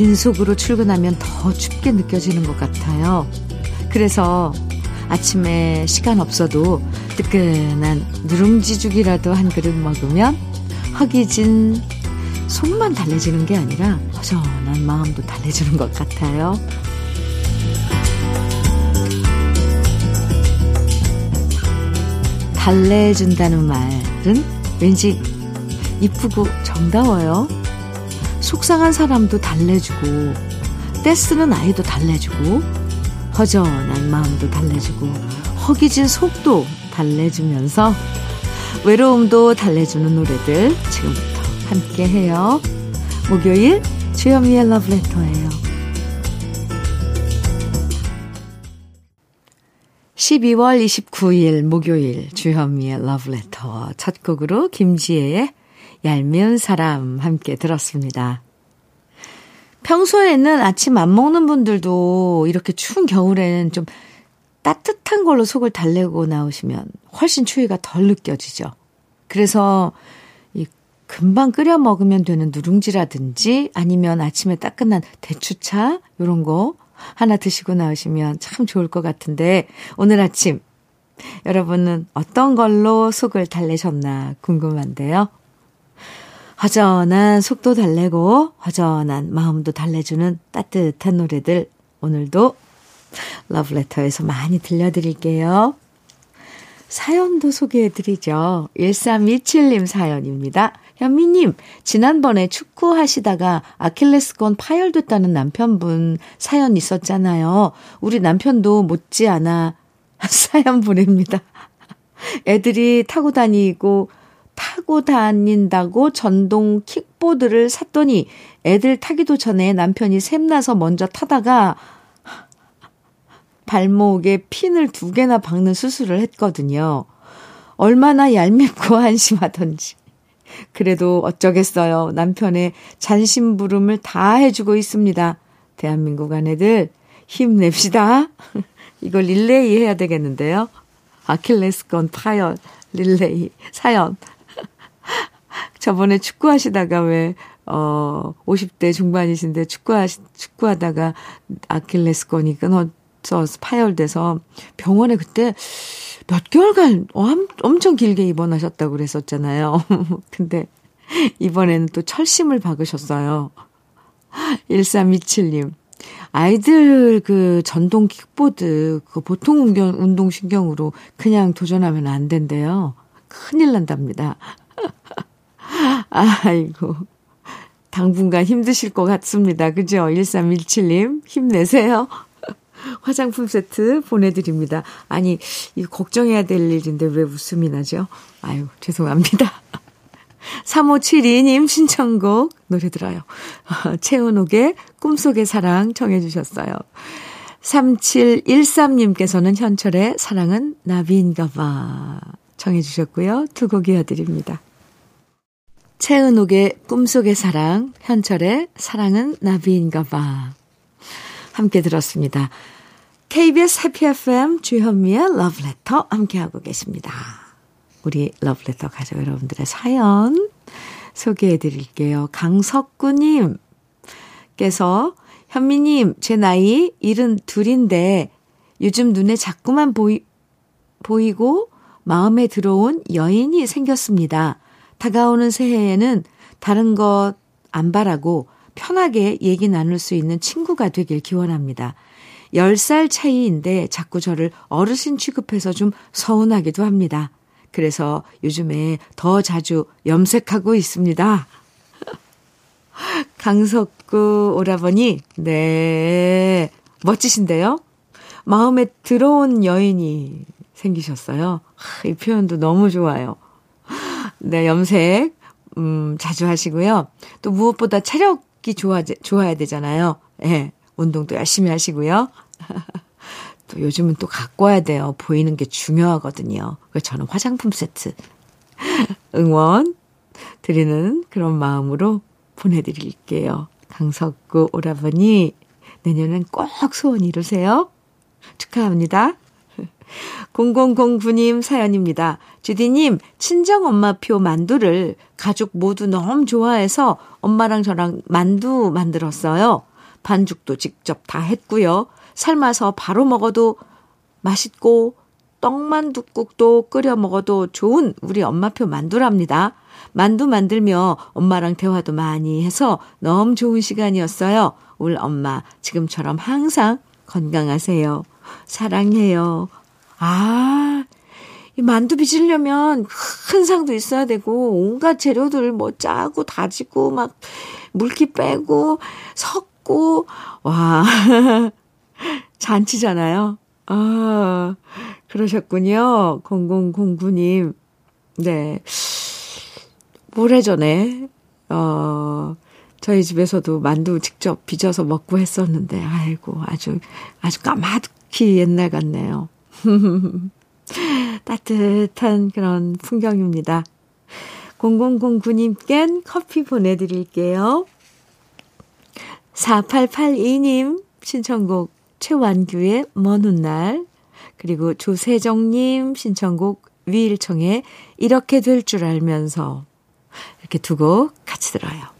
빈속으로 출근하면 더 춥게 느껴지는 것 같아요. 그래서 아침에 시간 없어도 뜨끈한 누룽지죽이라도 한 그릇 먹으면 허기진 속만 달래지는 게 아니라 허전한 마음도 달래주는 것 같아요. 달래준다는 말은 왠지 이쁘고 정다워요. 속상한 사람도 달래주고, 떼쓰는 아이도 달래주고, 허전한 마음도 달래주고, 허기진 속도 달래주면서, 외로움도 달래주는 노래들 지금부터 함께 해요. 목요일 주현미의 러브레터예요. 12월 29일 목요일 주현미의 러브레터 첫 곡으로 김지혜의 얄미운 사람 함께 들었습니다. 평소에는 아침 안 먹는 분들도 이렇게 추운 겨울에는 좀 따뜻한 걸로 속을 달래고 나오시면 훨씬 추위가 덜 느껴지죠. 그래서 이 금방 끓여 먹으면 되는 누룽지라든지 아니면 아침에 따끈한 대추차 요런 거 하나 드시고 나오시면 참 좋을 것 같은데 오늘 아침 여러분은 어떤 걸로 속을 달래셨나 궁금한데요. 허전한 속도 달래고 허전한 마음도 달래주는 따뜻한 노래들 오늘도 러브레터에서 많이 들려드릴게요. 사연도 소개해드리죠. 1327님 사연입니다. 현미님, 지난번에 축구 하시다가 아킬레스건 파열됐다는 남편분 사연 있었잖아요. 우리 남편도 못지않아 사연 보냅니다. 애들이 타고 다니고 타고 다닌다고 전동 킥보드를 샀더니 애들 타기도 전에 남편이 샘나서 먼저 타다가 발목에 핀을 두 개나 박는 수술을 했거든요. 얼마나 얄밉고 한심하던지. 그래도 어쩌겠어요. 남편의 잔심부름을 다 해주고 있습니다. 대한민국 아내들 힘냅시다. 이걸 릴레이 해야 되겠는데요. 아킬레스건 파열 릴레이 사연. 저번에 축구하시다가 왜, 어, 50대 중반이신데 축구하시, 축구하다가 아킬레스건이 끊어져 파열돼서 병원에 그때 몇 개월간 엄청 길게 입원하셨다고 그랬었잖아요. 근데 이번에는 또 철심을 박으셨어요. 1327님. 아이들 그 전동 킥보드, 그 보통 운동신경으로 그냥 도전하면 안 된대요. 큰일 난답니다. 아이고. 당분간 힘드실 것 같습니다. 그죠? 1317님, 힘내세요. 화장품 세트 보내드립니다. 아니, 이 걱정해야 될 일인데 왜 웃음이 나죠? 아유, 죄송합니다. 3572님 신청곡 노래 들어요. 채은옥의 꿈속의 사랑 청해주셨어요. 3713님께서는 현철의 사랑은 나비인가 봐 청해주셨고요. 두 곡 이어드립니다. 채은옥의 꿈속의 사랑, 현철의 사랑은 나비인가 봐. 함께 들었습니다. KBS 해피 FM 주현미의 러브레터 함께하고 계십니다. 우리 러브레터 가족 여러분들의 사연 소개해 드릴게요. 강석구님께서 현미님, 제 나이 72인데 요즘 눈에 자꾸만 보이, 보이고 마음에 들어온 여인이 생겼습니다. 다가오는 새해에는 다른 것 안 바라고 편하게 얘기 나눌 수 있는 친구가 되길 기원합니다. 10살 차이인데 자꾸 저를 어르신 취급해서 좀 서운하기도 합니다. 그래서 요즘에 더 자주 염색하고 있습니다. 강석구 오라버니, 네, 멋지신데요? 마음에 들어온 여인이 생기셨어요. 이 표현도 너무 좋아요. 네, 염색, 음, 자주 하시고요. 또 무엇보다 체력이 좋아, 좋아야 되잖아요. 예, 네, 운동도 열심히 하시고요. 또 요즘은 또 갖고 와야 돼요. 보이는 게 중요하거든요. 그래서 저는 화장품 세트 응원 드리는 그런 마음으로 보내드릴게요. 강석구 오라버니 내년엔 꼭 소원 이루세요. 축하합니다. 0009님 사연입니다. 주디님, 친정엄마표 만두를 가족 모두 너무 좋아해서 엄마랑 저랑 만두 만들었어요. 반죽도 직접 다 했고요. 삶아서 바로 먹어도 맛있고 떡만두국도 끓여 먹어도 좋은 우리 엄마표 만두랍니다. 만두 만들며 엄마랑 대화도 많이 해서 너무 좋은 시간이었어요. 우리 엄마 지금처럼 항상 건강하세요. 사랑해요. 아, 이 만두 빚으려면 큰 상도 있어야 되고 온갖 재료들 뭐 짜고 다지고 막 물기 빼고 섞고 와 잔치잖아요. 아 그러셨군요. 0009님. 네. 오래전에, 어, 저희 집에서도 만두 직접 빚어서 먹고 했었는데, 아이고, 아주, 아주 까마득 히 옛날 같네요. 따뜻한 그런 풍경입니다. 0009님껜 커피 보내드릴게요. 4882님 신청곡 최완규의 먼 훗날 그리고 조세정님 신청곡 위일청의 이렇게 될 줄 알면서 이렇게 두 곡 같이 들어요.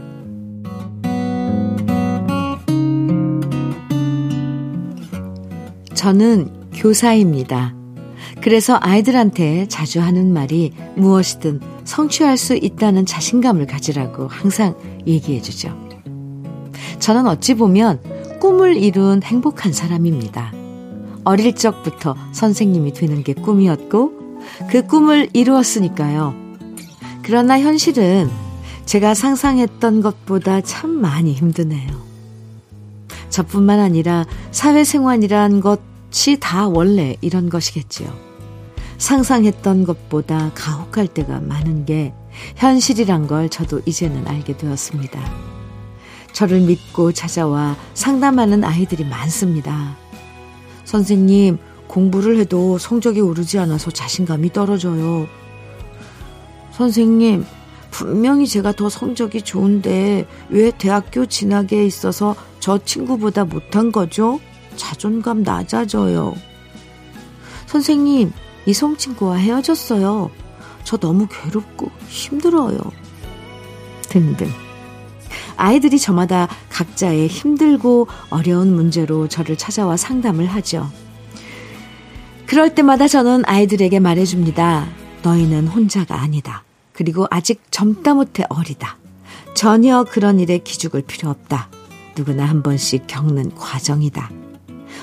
저는 교사입니다. 그래서 아이들한테 자주 하는 말이 무엇이든 성취할 수 있다는 자신감을 가지라고 항상 얘기해 주죠. 저는 어찌 보면 꿈을 이룬 행복한 사람입니다. 어릴 적부터 선생님이 되는 게 꿈이었고 그 꿈을 이루었으니까요. 그러나 현실은 제가 상상했던 것보다 참 많이 힘드네요. 저뿐만 아니라 사회생활이란 것 이 다 원래 이런 것이겠지요. 상상했던 것보다 가혹할 때가 많은 게 현실이란 걸 저도 이제는 알게 되었습니다. 저를 믿고 찾아와 상담하는 아이들이 많습니다. 선생님, 공부를 해도 성적이 오르지 않아서 자신감이 떨어져요. 선생님, 분명히 제가 더 성적이 좋은데 왜 대학교 진학에 있어서 저 친구보다 못한 거죠? 자존감 낮아져요. 선생님, 이성 친구와 헤어졌어요. 저 너무 괴롭고 힘들어요. 등등. 아이들이 저마다 각자의 힘들고 어려운 문제로 저를 찾아와 상담을 하죠. 그럴 때마다 저는 아이들에게 말해줍니다. 너희는 혼자가 아니다. 그리고 아직 젊다 못해 어리다. 전혀 그런 일에 기죽을 필요 없다. 누구나 한 번씩 겪는 과정이다.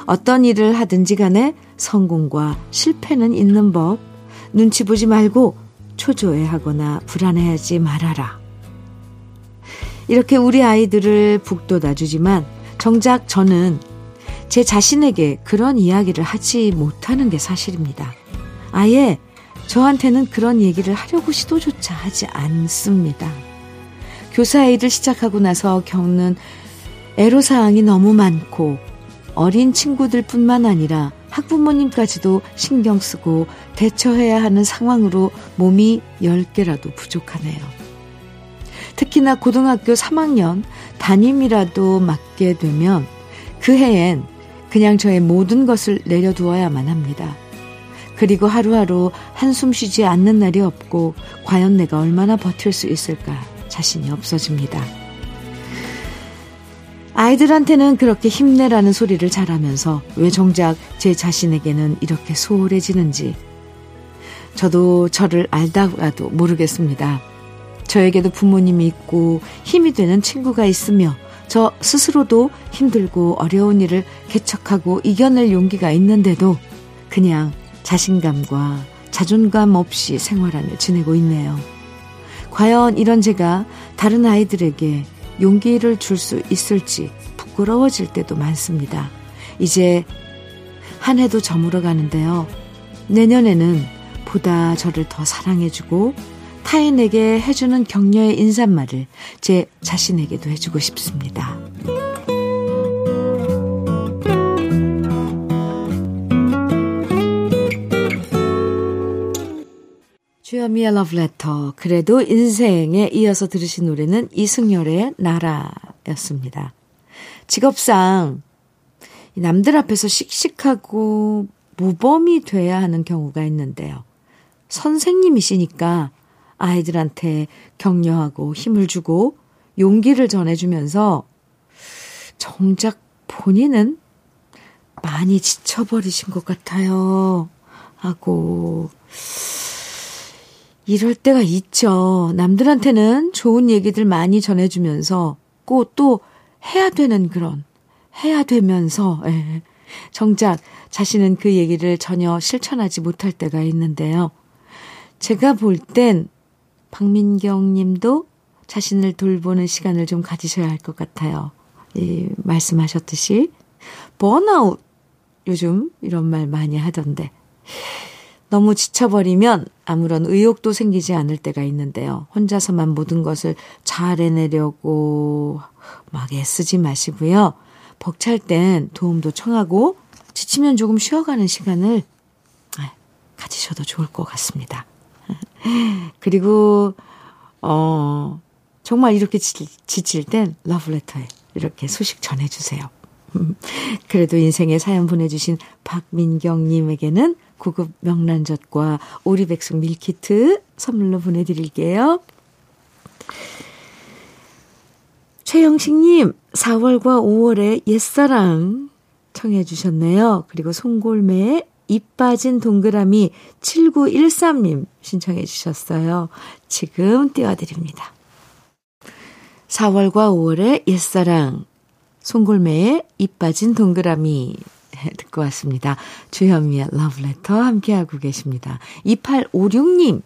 어떤 일을 하든지 간에 성공과 실패는 있는 법. 눈치 보지 말고 초조해하거나 불안해하지 말아라. 이렇게 우리 아이들을 북돋아 주지만 정작 저는 제 자신에게 그런 이야기를 하지 못하는 게 사실입니다. 아예 저한테는 그런 얘기를 하려고 시도조차 하지 않습니다. 교사 일을 시작하고 나서 겪는 애로사항이 너무 많고 어린 친구들 뿐만 아니라 학부모님까지도 신경 쓰고 대처해야 하는 상황으로 몸이 10개라도 부족하네요. 특히나 고등학교 3학년 담임이라도 맡게 되면 그 해엔 그냥 저의 모든 것을 내려두어야만 합니다. 그리고 하루하루 한숨 쉬지 않는 날이 없고 과연 내가 얼마나 버틸 수 있을까 자신이 없어집니다. 아이들한테는 그렇게 힘내라는 소리를 잘하면서 왜 정작 제 자신에게는 이렇게 소홀해지는지 저도 저를 알다가도 모르겠습니다. 저에게도 부모님이 있고 힘이 되는 친구가 있으며 저 스스로도 힘들고 어려운 일을 개척하고 이겨낼 용기가 있는데도 그냥 자신감과 자존감 없이 생활을 지내고 있네요. 과연 이런 제가 다른 아이들에게 용기를 줄 수 있을지 부끄러워질 때도 많습니다. 이제 한 해도 저물어 가는데요. 내년에는 보다 저를 더 사랑해주고 타인에게 해주는 격려의 인사말을 제 자신에게도 해주고 싶습니다. 주현미의 러브레터. 그래도 인생에 이어서 들으신 노래는 이승열의 나라였습니다. 직업상 남들 앞에서 씩씩하고 모범이 돼야 하는 경우가 있는데요. 선생님이시니까 아이들한테 격려하고 힘을 주고 용기를 전해주면서 정작 본인은 많이 지쳐버리신 것 같아요. 하고 이럴 때가 있죠. 남들한테는 좋은 얘기들 많이 전해주면서 꼭 또 해야 되는 그런, 해야 되면서, 예. 정작 자신은 그 얘기를 전혀 실천하지 못할 때가 있는데요. 제가 볼 땐 박민경 님도 자신을 돌보는 시간을 좀 가지셔야 할 것 같아요. 예, 말씀하셨듯이. 번아웃, 요즘 이런 말 많이 하던데. 너무 지쳐버리면 아무런 의욕도 생기지 않을 때가 있는데요. 혼자서만 모든 것을 잘 해내려고 막 애쓰지 마시고요. 벅찰 땐 도움도 청하고 지치면 조금 쉬어가는 시간을 아, 가지셔도 좋을 것 같습니다. 그리고 어 정말 이렇게 지 칠 땐 러브레터에 이렇게 소식 전해주세요. 그래도 인생의 사연 보내주신 박민경님에게는 고급 명란젓과 오리백숙 밀키트 선물로 보내드릴게요. 최영식님, 4월과 5월에 옛사랑 청해 주셨네요. 그리고 송골매의 입 빠진 동그라미 7913님 신청해 주셨어요. 지금 띄워드립니다. 4월과 5월의 옛사랑, 송골매의 입 빠진 동그라미 듣고 왔습니다. 주현미의 러브레터 함께하고 계십니다. 2856님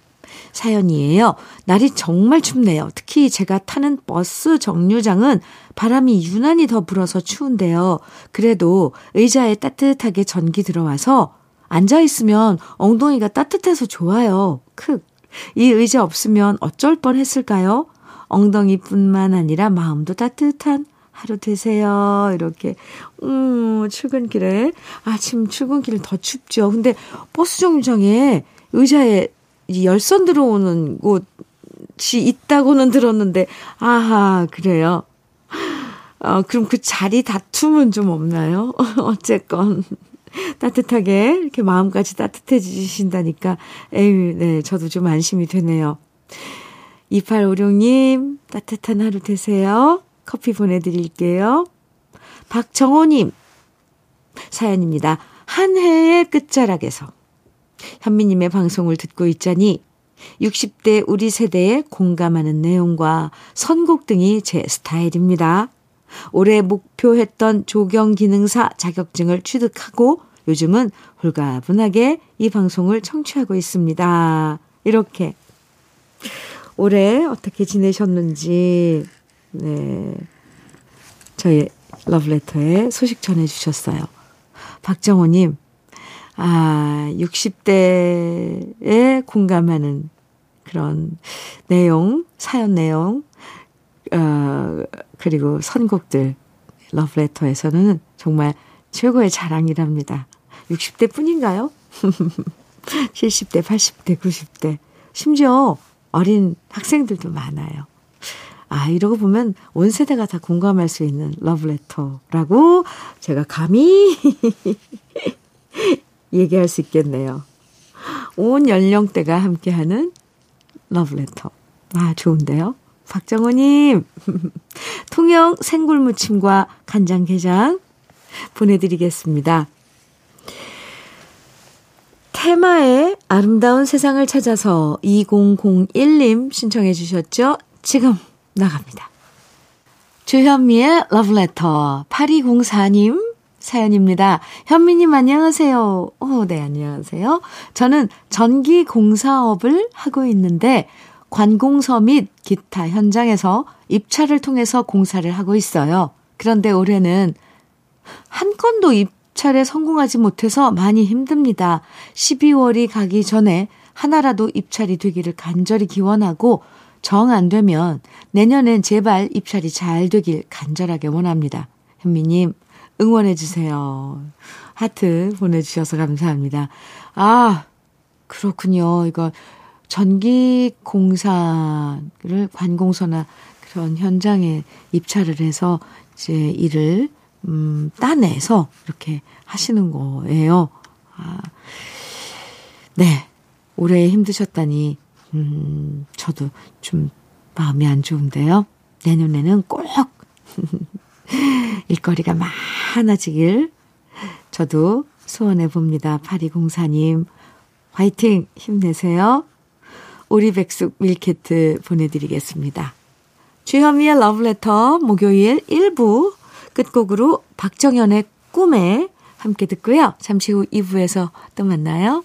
사연이에요. 날이 정말 춥네요. 특히 제가 타는 버스 정류장은 바람이 유난히 더 불어서 추운데요. 그래도 의자에 따뜻하게 전기 들어와서 앉아있으면 엉덩이가 따뜻해서 좋아요. 크. 이 의자 없으면 어쩔 뻔 했을까요? 엉덩이뿐만 아니라 마음도 따뜻한 하루 되세요. 이렇게, 음, 출근길에. 아침 출근길은 더 춥죠. 근데 버스 정류장에 의자에 열선 들어오는 곳이 있다고는 들었는데, 아하, 그래요. 어, 그럼 그 자리 다툼은 좀 없나요? 어쨌건. 따뜻하게, 이렇게 마음까지 따뜻해지신다니까, 에휴, 네, 저도 좀 안심이 되네요. 2856님, 따뜻한 하루 되세요. 커피 보내드릴게요. 박정호님, 사연입니다. 한 해의 끝자락에서 현미님의 방송을 듣고 있자니 60대 우리 세대에 공감하는 내용과 선곡 등이 제 스타일입니다. 올해 목표했던 조경 기능사 자격증을 취득하고 요즘은 홀가분하게 이 방송을 청취하고 있습니다. 이렇게 올해 어떻게 지내셨는지 네. 저희 러브레터에 소식 전해주셨어요. 박정호님, 아, 60대에 공감하는 그런 내용, 사연 내용, 어, 그리고 선곡들, 러브레터에서는 정말 최고의 자랑이랍니다. 60대 뿐인가요? 70대, 80대, 90대, 심지어 어린 학생들도 많아요. 아, 이러고 보면 온 세대가 다 공감할 수 있는 러브레터라고 제가 감히 얘기할 수 있겠네요. 온 연령대가 함께하는 러브레터. 아, 좋은데요? 박정호님, 통영 생굴무침과 간장게장 보내드리겠습니다. 테마의 아름다운 세상을 찾아서 2001님 신청해 주셨죠? 지금 나갑니다. 주현미의 러브레터 8204님 사연입니다. 현미님 안녕하세요. 오, 네, 안녕하세요. 저는 전기 공사업을 하고 있는데 관공서 및 기타 현장에서 입찰을 통해서 공사를 하고 있어요. 그런데 올해는 한 건도 입찰에 성공하지 못해서 많이 힘듭니다. 12월이 가기 전에 하나라도 입찰이 되기를 간절히 기원하고 정 안 되면 내년엔 제발 입찰이 잘 되길 간절하게 원합니다. 현미님, 응원해주세요. 하트 보내주셔서 감사합니다. 아, 그렇군요. 이거 전기 공사를 관공서나 그런 현장에 입찰을 해서 이제 일을 음, 따내서 이렇게 하시는 거예요. 아, 네. 올해 힘드셨다니, 음, 저도 좀 마음이 안 좋은데요. 내년에는 꼭 일거리가 많아지길 저도 소원해 봅니다. 파리공사님, 화이팅! 힘내세요. 오리백숙 밀키트 보내드리겠습니다. 주현미의 러브레터 목요일 1부 끝곡으로 박정현의 꿈에 함께 듣고요. 잠시 후 2부에서 또 만나요.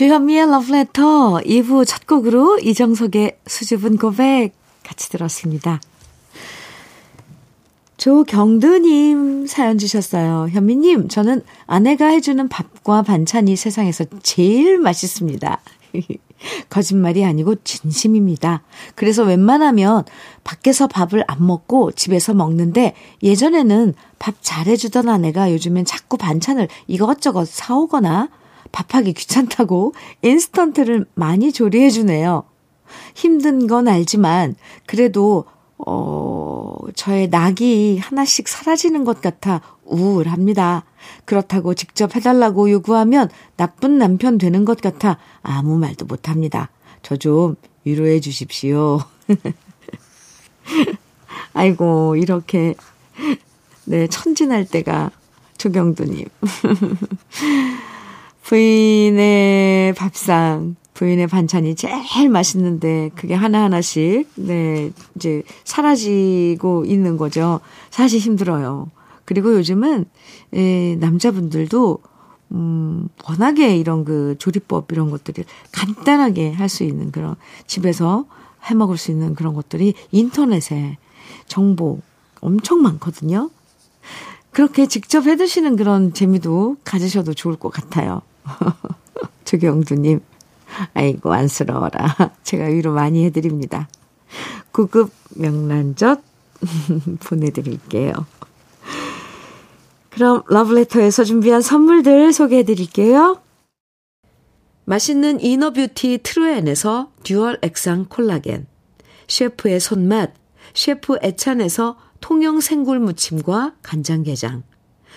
주현미의 러브레터 2부 첫 곡으로 이정석의 수줍은 고백 같이 들었습니다. 조경두님 사연 주셨어요. 현미님, 저는 아내가 해주는 밥과 반찬이 세상에서 제일 맛있습니다. 거짓말이 아니고 진심입니다. 그래서 웬만하면 밖에서 밥을 안 먹고 집에서 먹는데 예전에는 밥 잘해주던 아내가 요즘엔 자꾸 반찬을 이것저것 사오거나 밥하기 귀찮다고 인스턴트를 많이 조리해주네요. 힘든 건 알지만 그래도 어, 저의 낙이 하나씩 사라지는 것 같아 우울합니다. 그렇다고 직접 해달라고 요구하면 나쁜 남편 되는 것 같아 아무 말도 못합니다. 저 좀 위로해 주십시오. 아이고, 이렇게, 네, 천진할 때가 조경두님. 부인의 밥상, 부인의 반찬이 제일 맛있는데 그게 하나하나씩 네, 이제 사라지고 있는 거죠. 사실 힘들어요. 그리고 요즘은 예, 남자분들도 음, 워낙에 이런 그 조리법 이런 것들이 간단하게 할 수 있는 그런 집에서 해 먹을 수 있는 그런 것들이 인터넷에 정보 엄청 많거든요. 그렇게 직접 해 드시는 그런 재미도 가지셔도 좋을 것 같아요. 조경두님, 아이고, 안쓰러워라. 제가 위로 많이 해드립니다. 고급 명란젓 보내드릴게요. 그럼 러브레터에서 준비한 선물들 소개해드릴게요. 맛있는 inner beauty 트루엔에서 dual 액상 콜라겐, 셰프의 손맛, 셰프 애찬에서 통영 생굴 무침과 간장게장,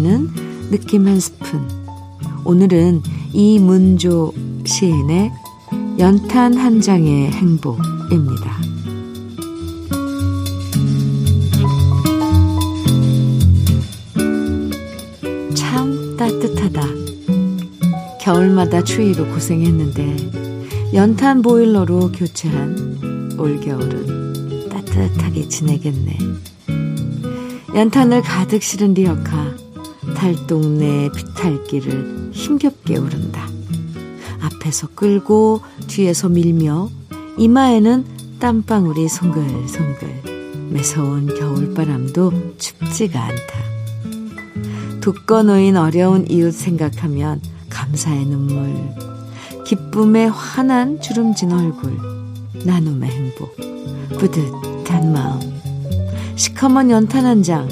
스며드는 느낌 한 스푼. 오늘은 이문조 시인의 연탄 한 장의 행복입니다. 참 따뜻하다. 겨울마다 추위로 고생했는데 연탄 보일러로 교체한 올겨울은 따뜻하게 지내겠네. 연탄을 가득 실은 리어카 달동네 비탈길을 힘겹게 오른다. 앞에서 끌고 뒤에서 밀며 이마에는 땀방울이 송글송글 매서운 겨울바람도 춥지가 않다. 독거 놓인 어려운 이웃 생각하면 감사의 눈물 기쁨의 환한 주름진 얼굴 나눔의 행복 뿌듯한 마음 시커먼 연탄 한 장,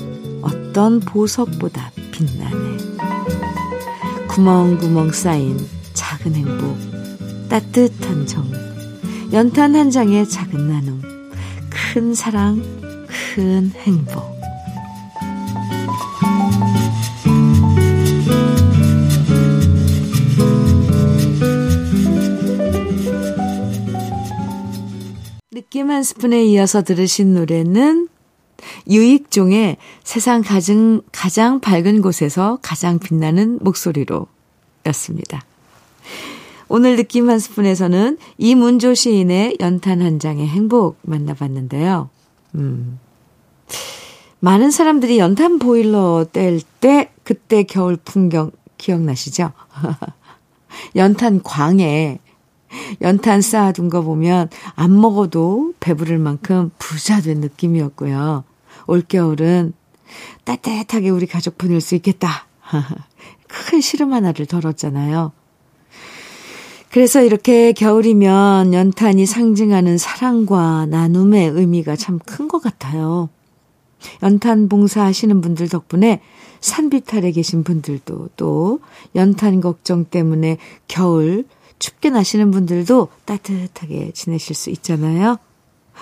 어떤 보석보다 빛나네. 구멍구멍 쌓인 작은 행복, 따뜻한 정, 연탄 한 장의 작은 나눔, 큰 사랑, 큰 행복. 느낌 한 스푼에 이어서 들으신 노래는 유익종의 세상 가장, 가장 밝은 곳에서 가장 빛나는 목소리로 였습니다. 오늘 느낌 한 스푼에서는 이문조 시인의 연탄 한 장의 행복 만나봤는데요. 음. 많은 사람들이 연탄 보일러 뗄 때 그때 겨울 풍경 기억나시죠? 연탄 광에 연탄 쌓아둔 거 보면 안 먹어도 배부를 만큼 부자 된 느낌이었고요. 올겨울은 따뜻하게 우리 가족 보낼 수 있겠다. 큰 시름 하나를 덜었잖아요. 그래서 이렇게 겨울이면 연탄이 상징하는 사랑과 나눔의 의미가 참 큰 것 같아요. 연탄 봉사하시는 분들 덕분에 산비탈에 계신 분들도 또 연탄 걱정 때문에 겨울 춥게 나시는 분들도 따뜻하게 지내실 수 있잖아요.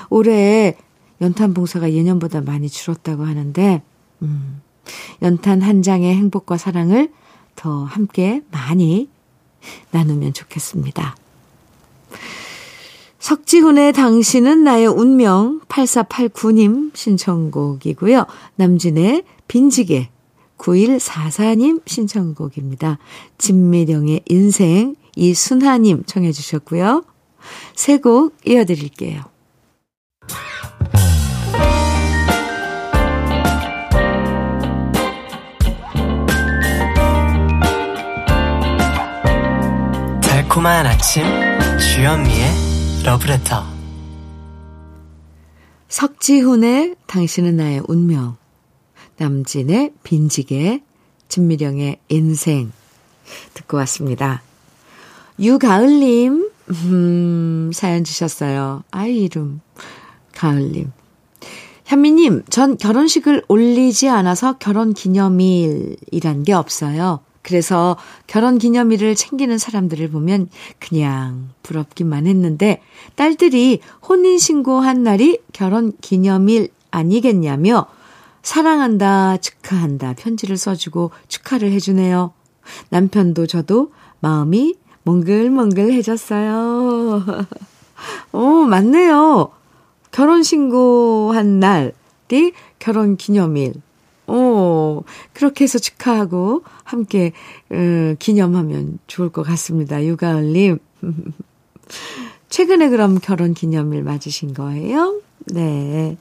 올해 연탄 봉사가 예년보다 많이 줄었다고 하는데, 음, 연탄 한 장의 행복과 사랑을 더 함께 많이 나누면 좋겠습니다. 석지훈의 당신은 나의 운명 8489님 신청곡이고요. 남진의 빈지게 9144님 신청곡입니다. 진미령의 인생 이순하님 청해 주셨고요. 세 곡 이어드릴게요. 달콤한 아침 주현미의 러브레터 석지훈의 당신은 나의 운명 남진의 빈지게 진미령의 인생 듣고 왔습니다. 유가을님 음, 사연 주셨어요. 아이 이름 가을님 현미님, 전 결혼식을 올리지 않아서 결혼 기념일이란 게 없어요. 그래서 결혼 기념일을 챙기는 사람들을 보면 그냥 부럽기만 했는데 딸들이 혼인신고한 날이 결혼 기념일 아니겠냐며 사랑한다, 축하한다 편지를 써주고 축하를 해주네요. 남편도 저도 마음이 몽글몽글해졌어요. 오, 맞네요. 결혼신고한 날이 결혼 기념일. 오, 그렇게 해서 축하하고 함께 어, 기념하면 좋을 것 같습니다. 유가을님. 최근에 그럼 결혼 기념일 맞으신 거예요? 네.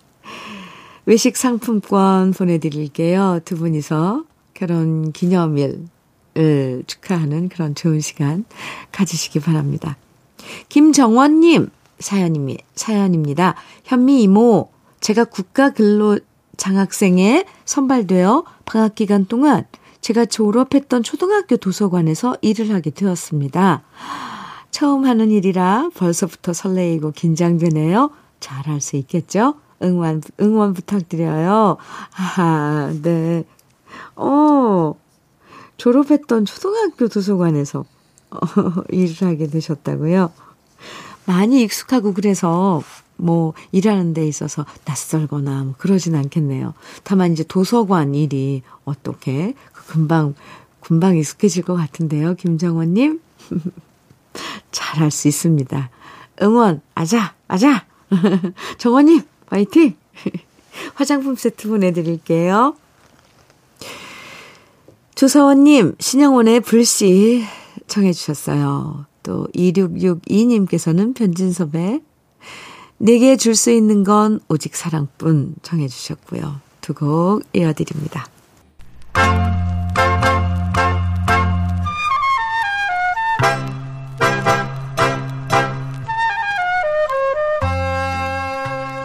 외식 상품권 보내드릴게요. 두 분이서 결혼 기념일을 축하하는 그런 좋은 시간 가지시기 바랍니다. 김정원님. 사연입니다. 현미 이모, 제가 국가 근로 장학생에 선발되어 방학 기간 동안 제가 졸업했던 초등학교 도서관에서 일을 하게 되었습니다. 처음 하는 일이라 벌써부터 설레이고 긴장되네요. 잘할 수 있겠죠? 응원, 응원 부탁드려요. 아, 네. 어, 졸업했던 초등학교 도서관에서 어, 일을 하게 되셨다고요? 많이 익숙하고 그래서 뭐 일하는 데 있어서 낯설거나 뭐 그러진 않겠네요. 다만 이제 도서관 일이 어떻게 그 금방 금방 익숙해질 것 같은데요. 김정원님 잘할 수 있습니다. 응원 아자 아자 정원님 화이팅 화장품 세트 보내드릴게요. 조서원님 신영원의 불씨 청해 주셨어요. 또 2662님께서는 변진섭의 내게 줄 수 있는 건 오직 사랑뿐 정해 주셨고요. 두 곡 이어드립니다.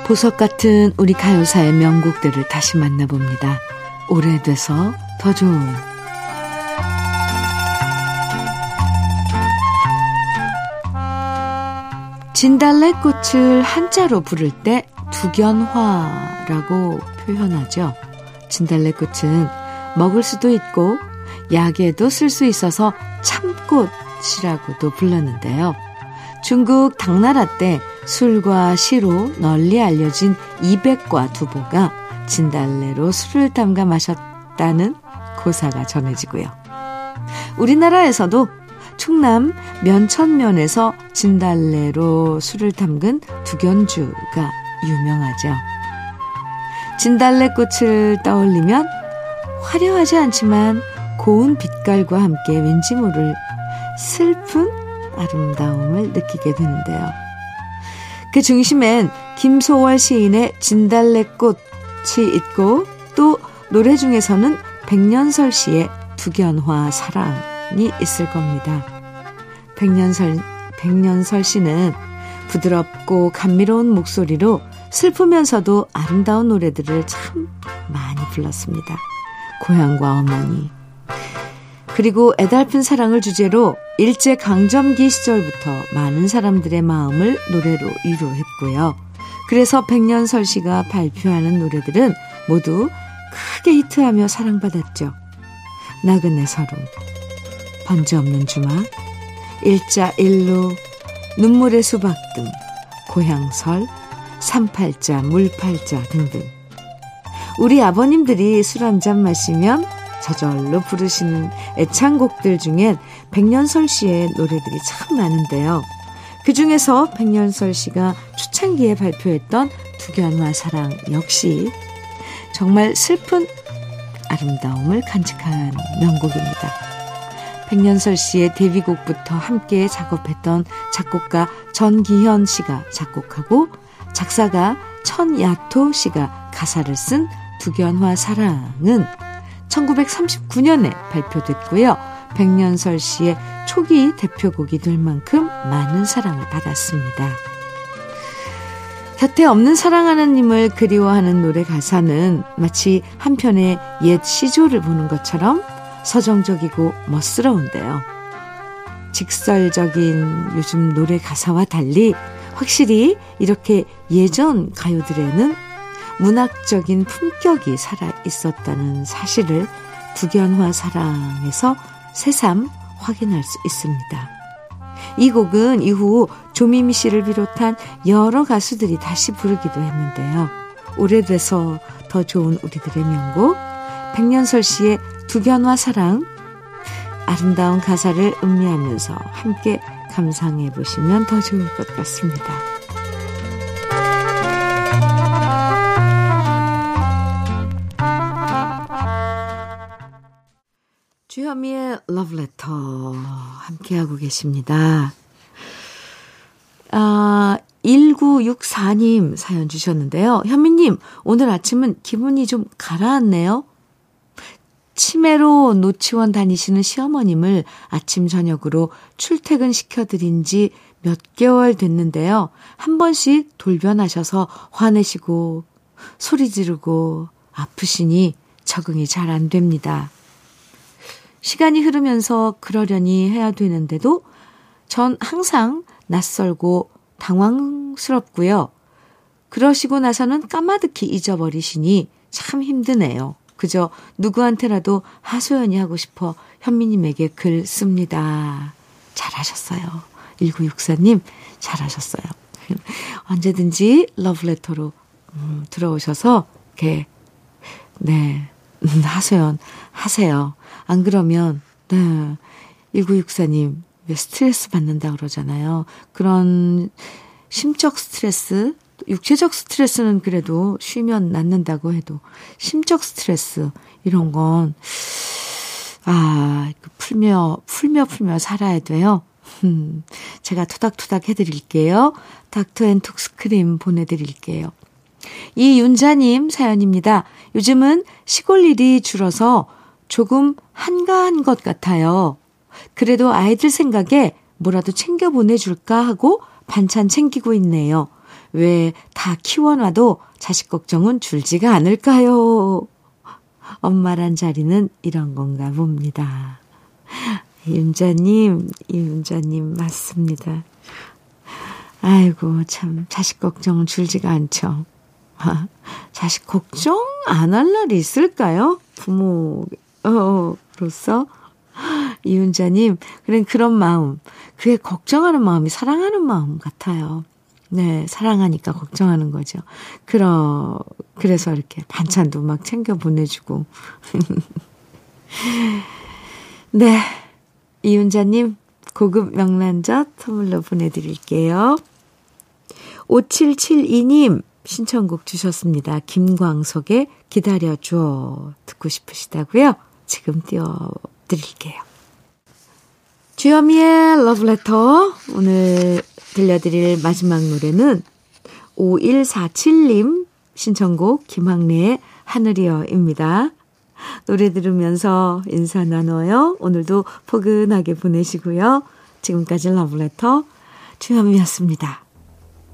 보석 같은 우리 가요사의 명곡들을 다시 만나봅니다. 오래돼서 더 좋은 진달래꽃을 한자로 부를 때 두견화라고 표현하죠. 진달래꽃은 먹을 수도 있고 약에도 쓸 수 있어서 참꽃이라고도 불렀는데요. 중국 당나라 때 술과 시로 널리 알려진 이백과 두보가 진달래로 술을 담가 마셨다는 고사가 전해지고요. 우리나라에서도 충남 면천면에서 진달래로 술을 담근 두견주가 유명하죠. 진달래꽃을 떠올리면 화려하지 않지만 고운 빛깔과 함께 왠지 모를 슬픈 아름다움을 느끼게 되는데요. 그 중심엔 김소월 시인의 진달래꽃이 있고 또 노래 중에서는 백년설 시의 두견화 사랑 이 있을 겁니다. 백년설, 백년설 씨는 부드럽고 감미로운 목소리로 슬프면서도 아름다운 노래들을 참 많이 불렀습니다. 고향과 어머니. 그리고 애달픈 사랑을 주제로 일제 강점기 시절부터 많은 사람들의 마음을 노래로 위로했고요. 그래서 백년설 씨가 발표하는 노래들은 모두 크게 히트하며 사랑받았죠. 나그네 서름, 번지 없는 주막, 일자 일루, 눈물의 수박 등, 고향설, 삼팔자, 물팔자 등등. 우리 아버님들이 술 한 잔 마시면 저절로 부르시는 애창곡들 중엔 백년설 씨의 노래들이 참 많은데요. 그 중에서 백년설 씨가 초창기에 발표했던 두견화 사랑 역시 정말 슬픈 아름다움을 간직한 명곡입니다. 백년설 씨의 데뷔곡부터 함께 작업했던 작곡가 전기현 씨가 작곡하고 작사가 천야토 씨가 가사를 쓴 두견화 사랑은 1939년에 발표됐고요. 백년설 씨의 초기 대표곡이 될 만큼 많은 사랑을 받았습니다. 곁에 없는 사랑하는 님을 그리워하는 노래 가사는 마치 한편의 옛 시조를 보는 것처럼 서정적이고 멋스러운데요. 직설적인 요즘 노래 가사와 달리 확실히 이렇게 예전 가요들에는 문학적인 품격이 살아 있었다는 사실을 두견화 사랑에서 새삼 확인할 수 있습니다. 이 곡은 이후 조미미 씨를 비롯한 여러 가수들이 다시 부르기도 했는데요. 오래돼서 더 좋은 우리들의 명곡 백년설 씨의 두견화 사랑 아름다운 가사를 음미하면서 함께 감상해 보시면 더 좋을 것 같습니다. 주현미의 러브레터 함께하고 계십니다. 아, 1964님 사연 주셨는데요. 현미님, 오늘 아침은 기분이 좀 가라앉네요. 치매로 노치원 다니시는 시어머님을 아침, 저녁으로 출퇴근 시켜드린 지 몇 개월 됐는데요. 한 번씩 돌변하셔서 화내시고, 소리 지르고, 아프시니 적응이 잘 안 됩니다. 시간이 흐르면서 그러려니 해야 되는데도 전 항상 낯설고 당황스럽고요. 그러시고 나서는 까마득히 잊어버리시니 참 힘드네요. 그저 누구한테라도 하소연이 하고 싶어 현미님에게 글 씁니다. 잘하셨어요. 1964님, 잘하셨어요. 언제든지 러브레터로 음, 들어오셔서, 이렇게, 네, 음, 하소연 하세요. 안 그러면, 네, 1964님, 왜 스트레스 받는다 그러잖아요. 그런 심적 스트레스, 육체적 스트레스는 그래도 쉬면 낫는다고 해도 심적 스트레스 이런 건 아, 풀며 풀며 풀며 살아야 돼요. 음, 제가 토닥토닥 해드릴게요. 닥터 앤 톡스 크림 보내드릴게요. 이윤자님 사연입니다. 요즘은 시골 일이 줄어서 조금 한가한 것 같아요. 그래도 아이들 생각에 뭐라도 챙겨 보내줄까 하고 반찬 챙기고 있네요. 왜 다 키워놔도 자식 걱정은 줄지가 않을까요? 엄마란 자리는 이런 건가 봅니다. 윤자님, 이윤자님, 맞습니다. 아이고, 참, 자식 걱정은 줄지가 않죠. 자식 걱정 안 할 날이 있을까요? 부모로서. 이윤자님, 그런 그런 마음, 그게 걱정하는 마음이 사랑하는 마음 같아요. 네, 사랑하니까 걱정하는 거죠. 그러, 그래서 이렇게 반찬도 막 챙겨 보내주고. 네. 이윤자님, 고급 명란젓 선물로 보내드릴게요. 5772님, 신청곡 주셨습니다. 김광석의 기다려줘. 듣고 싶으시다고요? 지금 띄워드릴게요. 주여미의 러브레터. 오늘 들려드릴 마지막 노래는 5147님 신청곡 김학래의 하늘이여입니다. 노래 들으면서 인사 나눠요. 오늘도 포근하게 보내시고요. 지금까지 러브레터 주현미였습니다.